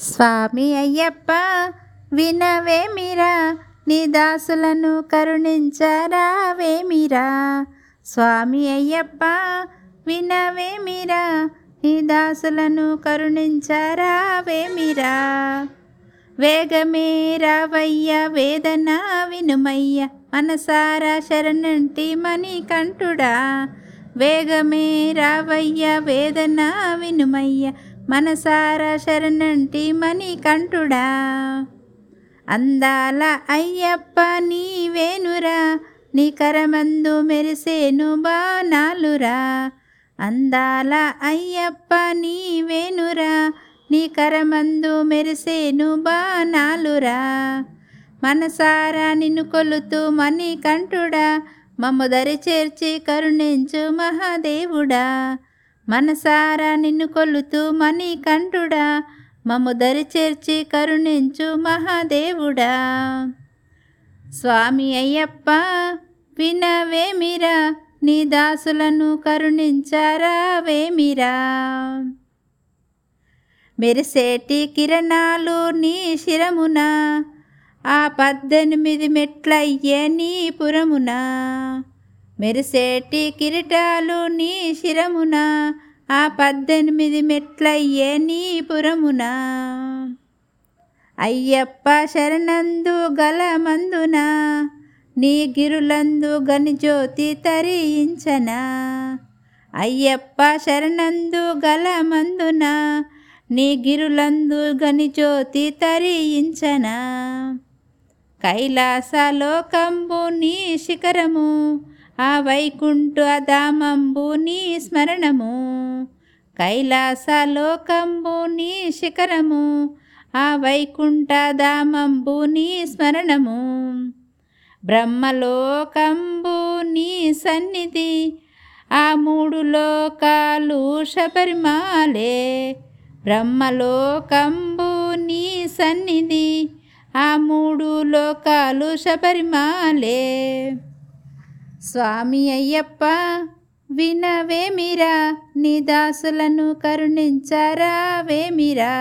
స్వామి అయ్యప్ప వినవేమిరా నీ దాసులను కరుణించరావేమిరా స్వామి అయ్యప్ప వినవేమిరా నీ దాసులను కరుణించరావేమిరా వేగమే రావయ్య వేదన వినుమయ్య మనసారా శరణంటి మణికంఠుడా వేగమే రావయ్య వేదన వినుమయ్య మనసారా శరణంటి మణికంఠుడా. అందాల అయ్యప్ప నీవేనురా నీ కరమందు మెరిసేను బాణాలురా. అందాల అయ్యప్ప నీవేనురా నీ కరమందు మెరిసేను బాణాలురా. మనసారా నిన్ను కొలుతూ మణికంఠుడా కంఠుడా దరి చేర్చి కరుణించు మహాదేవుడా. మనసారా నిన్ను కొలుతూ మణి కంఠుడా మమ్ము దరి చేర్చి కరుణించు మహాదేవుడా. స్వామి అయ్యప్ప వినవేమిరా? నీ దాసులను కరుణించారా వేమిరా? మెరిసేటి కిరణాలు నీ శిరమున? ఆ పద్దెనిమిది మెట్లయ్యే నీ పురమున? మెరిసేటి కిరీటాలు నీ శిరమున ఆ పద్దెనిమిది మెట్లయ్యే నీ పురమున. అయ్యప్ప శరణందు గలమందున నీ గిరులందు గనిజ్యోతి తరించనా అయ్యప్ప శరణందు గలమందున నీ గిరులందు గనిజ్యోతి తరించనా కైలాసలోకంబు నీ శిఖరము ఆ వైకుంఠ దామంబు నీ స్మరణము కైలాసలోకంబు నీ శిఖరము ఆ వైకుంఠధామంబు నీ స్మరణము. బ్రహ్మలోకంబు నీ సన్నిధి ఆ మూడు లోకాలు శబరిమాలే. బ్రహ్మలోకంబు నీ సన్నిధి ఆ మూడు లోకాలు శబరిమాలే. స్వామి అయ్యప్ప వినవేమిరా నీ దాసులను కరుణించారా వేమిరా